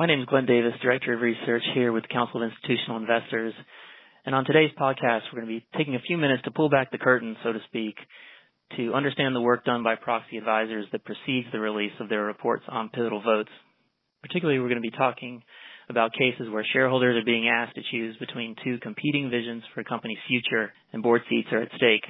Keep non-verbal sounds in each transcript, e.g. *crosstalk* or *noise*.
My name is Glenn Davis, Director of Research here with Council of Institutional Investors. And on today's podcast, we're going to be taking a few minutes to pull back the curtain, so to speak, to understand the work done by proxy advisors that precedes the release of their reports on pivotal votes. Particularly, we're going to be talking about cases where shareholders are being asked to choose between two competing visions for a company's future and board seats are at stake.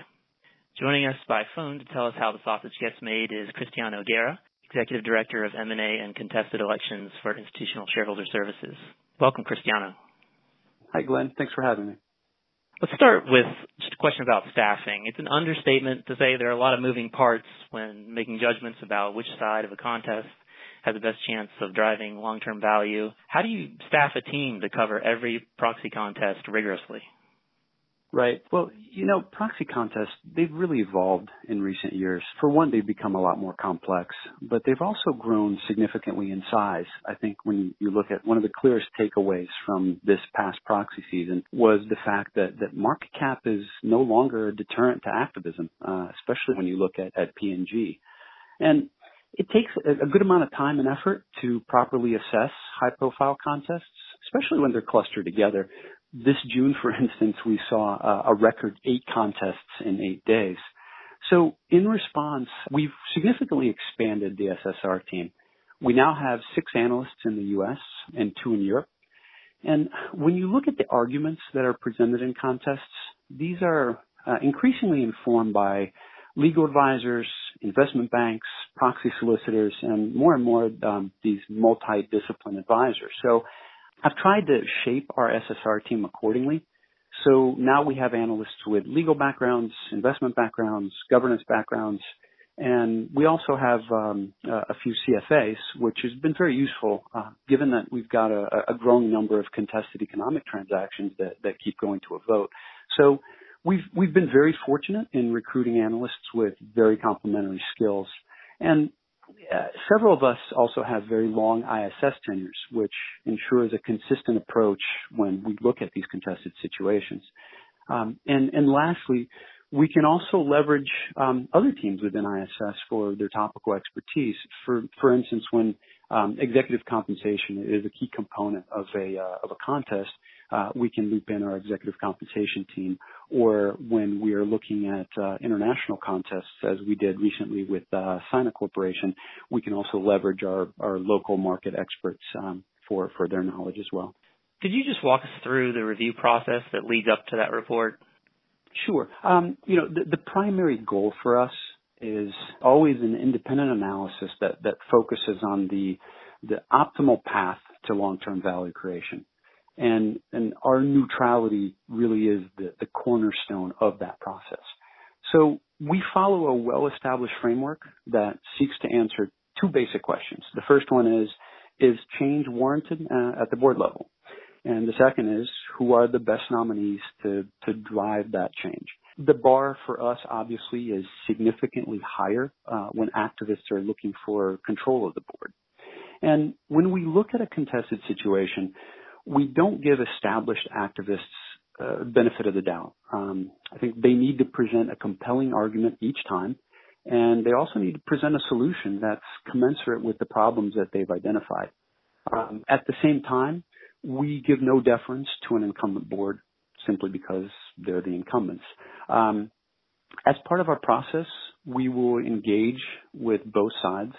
Joining us by phone to tell us how the sausage gets made is Cristiano Guerra, Executive Director of M&A and Contested Elections for Institutional Shareholder Services. Welcome, Cristiano. Hi, Glenn. Thanks for having me. Let's start with just a question about staffing. It's an understatement to say there are a lot of moving parts when making judgments about which side of a contest has the best chance of driving long-term value. How do you staff a team to cover every proxy contest rigorously? Right. Well, you know, proxy contests, they've really evolved in recent years. For one, they've become a lot more complex, but they've also grown significantly in size. I think when you look at one of the clearest takeaways from this past proxy season was the fact that, that market cap is no longer a deterrent to activism, uh, especially when you look at, at P&G. And it takes a, a good amount of time and effort to properly assess high profile contests, especially when they're clustered together this June, for *laughs* instance, we saw a, record eight contests in eight days. So in response, we've significantly expanded the SSR team. We now have six analysts in the U.S. and two in Europe. And when you look at the arguments that are presented in contests, these are uh, increasingly informed by legal advisors, investment banks, proxy solicitors, and more and more um, these multidiscipline advisors. So I've tried to shape our SSR team accordingly. So now we have analysts with legal backgrounds, investment backgrounds, governance backgrounds, and we also have um, a few CFAs, which has been very useful uh, given that we've got a, a, growing number of contested economic transactions that, that keep going to a vote. So we've we've been very fortunate in recruiting analysts with very complementary skills. And uh, several of us also have very long ISS tenures, which ensures a consistent approach when we look at these contested situations. Um, and, and lastly, we can also leverage um, other teams within ISS for their topical expertise. For for instance, when um, executive compensation is a key component of a uh, of a contest, we can loop in our executive compensation team. Or when we are looking at uh, international contests, as we did recently with uh, Sina Corporation, we can also leverage our our local market experts um, for for their knowledge as well. Could you just walk us through the review process that leads up to that report? Sure. Um, you know, the, the primary goal for us is always an independent analysis that, that focuses on the the optimal path to long-term value creation. And and our neutrality really is the, the cornerstone of that process. So we follow a well-established framework that seeks to answer two basic questions. The first one is is change warranted uh, at the board level? And the second is who are the best nominees to, to drive that change. The bar for us obviously is significantly higher uh, when activists are looking for control of the board. And when we look at a contested situation, we don't give established activists uh, benefit of the doubt. Um, I think they need to present a compelling argument each time, and they also need to present a solution that's commensurate with the problems that they've identified. Um, at the same time, we give no deference to an incumbent board simply because they're the incumbents. Um, as part of our process, we will engage with both sides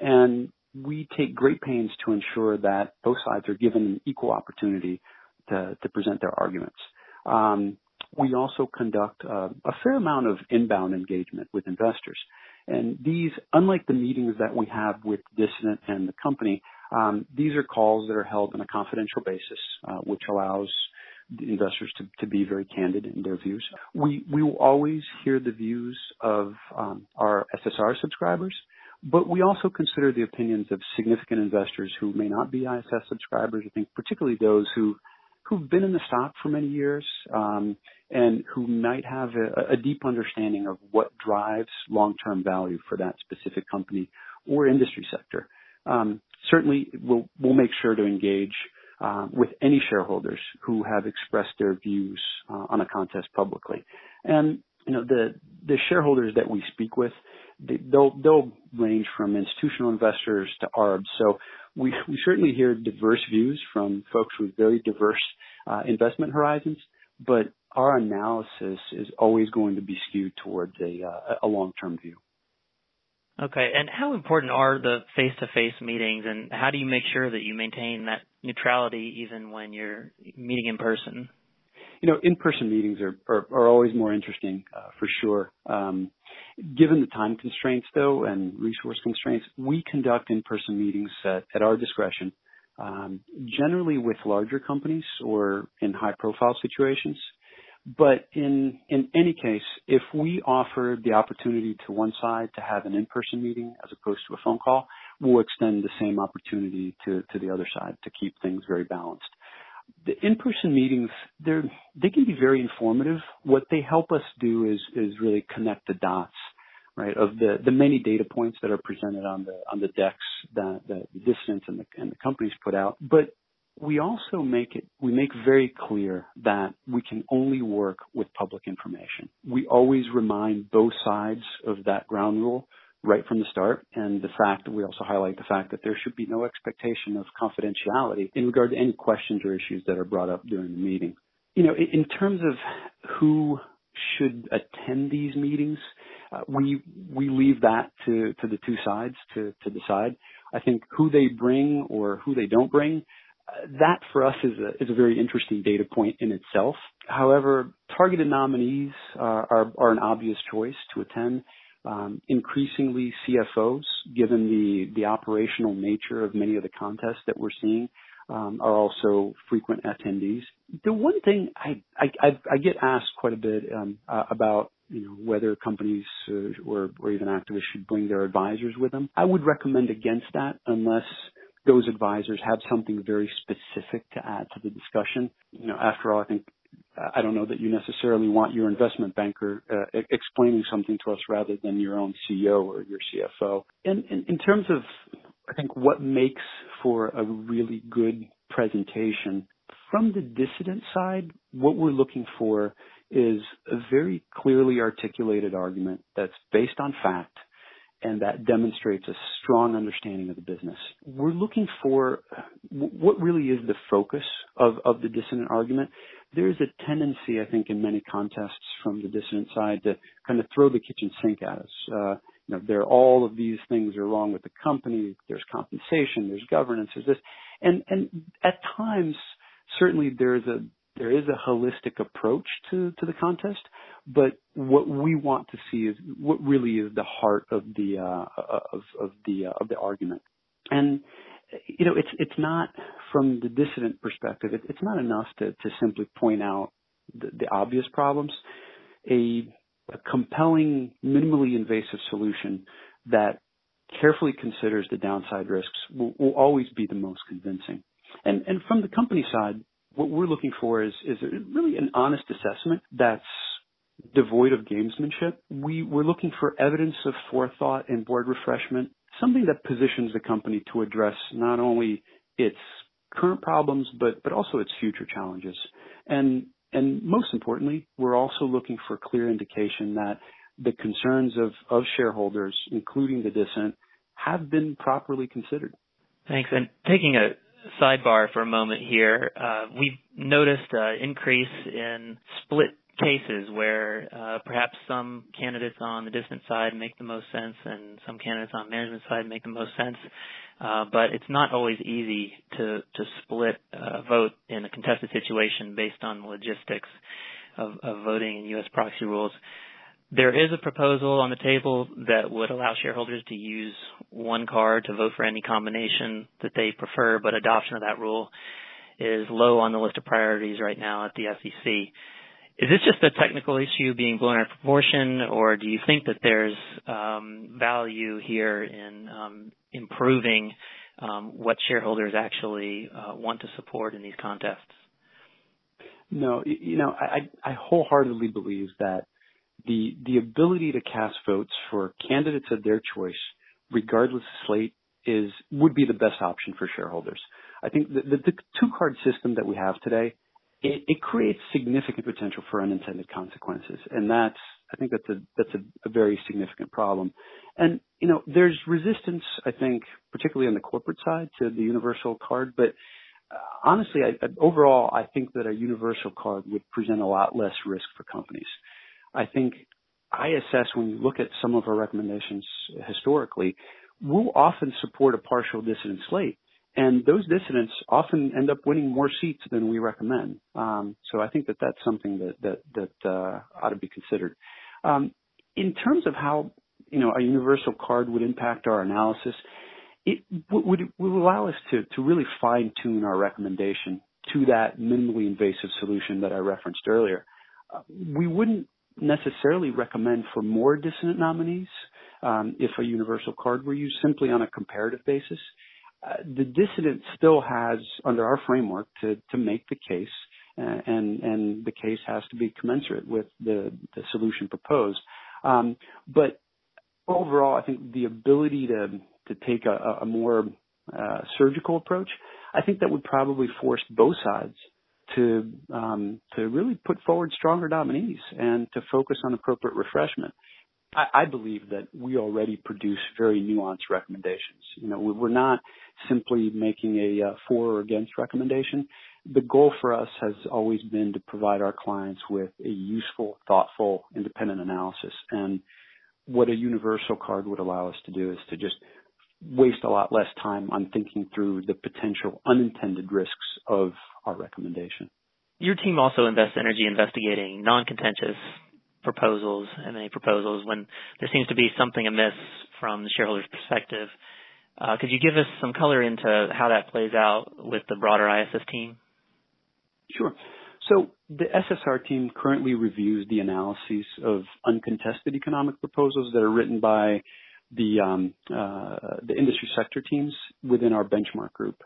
and we take great pains to ensure that both sides are given an equal opportunity to, to present their arguments. Um, we also conduct uh, a fair amount of inbound engagement with investors. And these, unlike the meetings that we have with Dissident and the company, um, these are calls that are held on a confidential basis, uh, which allows investors to, to be very candid in their views. We we will always hear the views of um, our SSR subscribers, but we also consider the opinions of significant investors who may not be ISS subscribers. I think particularly those who who've been in the stock for many years um, and who might have a, a deep understanding of what drives long-term value for that specific company or industry sector. Um, certainly, we'll, we'll make sure to engage uh, with any shareholders who have expressed their views uh, on a contest publicly. And you know, the the shareholders that we speak with, they, they'll they'll range from institutional investors to ARBs. So we we certainly hear diverse views from folks with very diverse uh, investment horizons, but our analysis is always going to be skewed towards a uh, a long term view. Okay, and how important are the face-to-face meetings, and how do you make sure that you maintain that neutrality even when you're meeting in person? You know, in-person meetings are are, are always more interesting uh, for sure. Um, given the time constraints, though, and resource constraints, we conduct in-person meetings at, at our discretion, um, generally with larger companies or in high-profile situations. But in in any case, if we offer the opportunity to one side to have an in-person meeting as opposed to a phone call, we'll extend the same opportunity to to the other side to keep things very balanced. The in-person meetings, they're they can be very informative. What they help us do is is really connect the dots, right, of the the many data points that are presented on the on the decks that the, dissidents and the and the companies put out. But we also make it we make very clear that we can only work with public information. We always remind both sides of that ground rule right from the start and the fact that we also highlight the fact that there should be no expectation of confidentiality in regard to any questions or issues that are brought up during the meeting. You know, in terms of who should attend these meetings, uh, we we leave that to to the two sides to to decide. I think who they bring or who they don't bring that for us is a, is a very interesting data point in itself. However, targeted nominees are, are, are an obvious choice to attend. Um, increasingly, CFOs, given the, the operational nature of many of the contests that we're seeing, um, are also frequent attendees. The one thing I, I, I get asked quite a bit um, uh, about you know, whether companies uh, or, or even activists should bring their advisors with them. I would recommend against that unless those advisors have something very specific to add to the discussion. You know, after all, I think I don't know that you necessarily want your investment banker uh, explaining something to us rather than your own CEO or your CFO. And, and in terms of, I think what makes for a really good presentation from the dissident side, what we're looking for is a very clearly articulated argument that's based on fact and that demonstrates a strong understanding of the business. We're looking for what really is the focus of, of the dissident argument. There is a tendency, I think, in many contests from the dissident side to kind of throw the kitchen sink at us. Uh, you know, there are all of these things are wrong with the company. There's compensation, there's governance, there's this, and and at times certainly there is a there is a holistic approach to, to the contest, but what we want to see is what really is the heart of the uh, of, of the uh, of the argument. And you know, it's it's not from the dissident perspective. It, it's not enough to to simply point out the, the obvious problems. A, a compelling, minimally invasive solution that carefully considers the downside risks will, will always be the most convincing. And and from the company side, what we're looking for is is really an honest assessment that's devoid of gamesmanship. We we're looking for evidence of forethought and board refreshment, something that positions the company to address not only its current problems but but also its future challenges. And and most importantly, we're also looking for clear indication that the concerns of, of shareholders, including the dissent, have been properly considered. Thanks. And taking a sidebar for a moment here. Uh, we've noticed an increase in split cases where uh, perhaps some candidates on the dissident side make the most sense and some candidates on management side make the most sense. Uh, but it's not always easy to to split a vote in a contested situation based on the logistics of, of voting in U.S. proxy rules. There is a proposal on the table that would allow shareholders to use one card to vote for any combination that they prefer, but adoption of that rule is low on the list of priorities right now at the SEC. Is this just a technical issue being blown out of proportion, or do you think that there's um, value here in um, improving um, what shareholders actually uh, want to support in these contests? No, you know, I, wholeheartedly believe that the the ability to cast votes for candidates of their choice, regardless of slate, is would be the best option for shareholders. I think the, the, the two card system that we have today, it, it, creates significant potential for unintended consequences, and that's I think that's a that's a, a very significant problem. And you know, there's resistance, I think, particularly on the corporate side to the universal card, but uh, honestly, I, overall, I think that a universal card would present a lot less risk for companies. I think ISS, when you look at some of our recommendations historically, will often support a partial dissident slate. And those dissidents often end up winning more seats than we recommend. Um, so I think that that's something that that that uh, ought to be considered. Um, in terms of how you know a universal card would impact our analysis, it would, would allow us to to really fine tune our recommendation to that minimally invasive solution that I referenced earlier. Uh, we wouldn't necessarily recommend for more dissident nominees um, if a universal card were used simply on a comparative basis. The dissident still has, under our framework, to, to make the case, uh, and and the case has to be commensurate with the, the solution proposed. Um, but overall, I think the ability to to take a, a more uh, surgical approach, I think that would probably force both sides to um, to really put forward stronger nominees and to focus on appropriate refreshment. I, I believe that we already produce very nuanced recommendations. You know, we're not simply making a uh, for or against recommendation. The goal for us has always been to provide our clients with a useful, thoughtful, independent analysis. And what a universal card would allow us to do is to just waste a lot less time on thinking through the potential unintended risks of our recommendation. Your team also invests energy investigating non-contentious proposals, M&A proposals, when there seems to be something amiss from the shareholder's perspective. Uh, could you give us some color into how that plays out with the broader ISS team? Sure. So the SSR team currently reviews the analyses of uncontested economic proposals that are written by the um, uh, the industry sector teams within our benchmark group.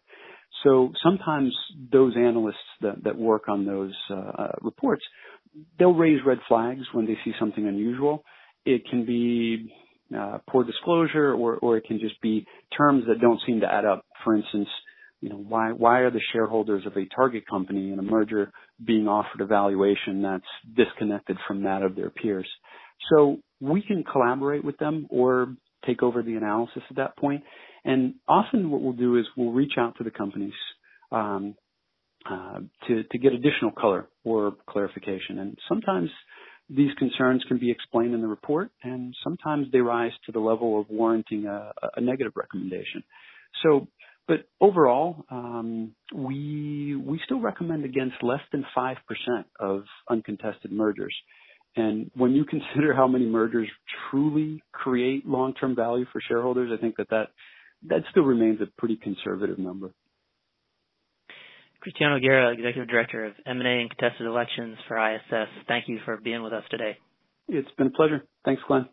So sometimes those analysts that, work on those uh, reports, they'll raise red flags when they see something unusual. It can be uh, poor disclosure, or or it can just be terms that don't seem to add up. For instance, you know why why are the shareholders of a target company in a merger being offered a valuation that's disconnected from that of their peers? So we can collaborate with them or take over the analysis at that point. And often what we'll do is we'll reach out to the companies um, uh, to, to get additional color or clarification. And sometimes these concerns can be explained in the report, and sometimes they rise to the level of warranting a, a negative recommendation. So, but overall, um, we we still recommend against less than five percent of uncontested mergers. And when you *laughs* consider how many mergers truly create long-term value for shareholders, I think that that, that still remains a pretty conservative number. Cristiano Guerra, Executive Director of M&A and Contested Elections for ISS. Thank you for being with us today. It's been a pleasure. Thanks, Glenn.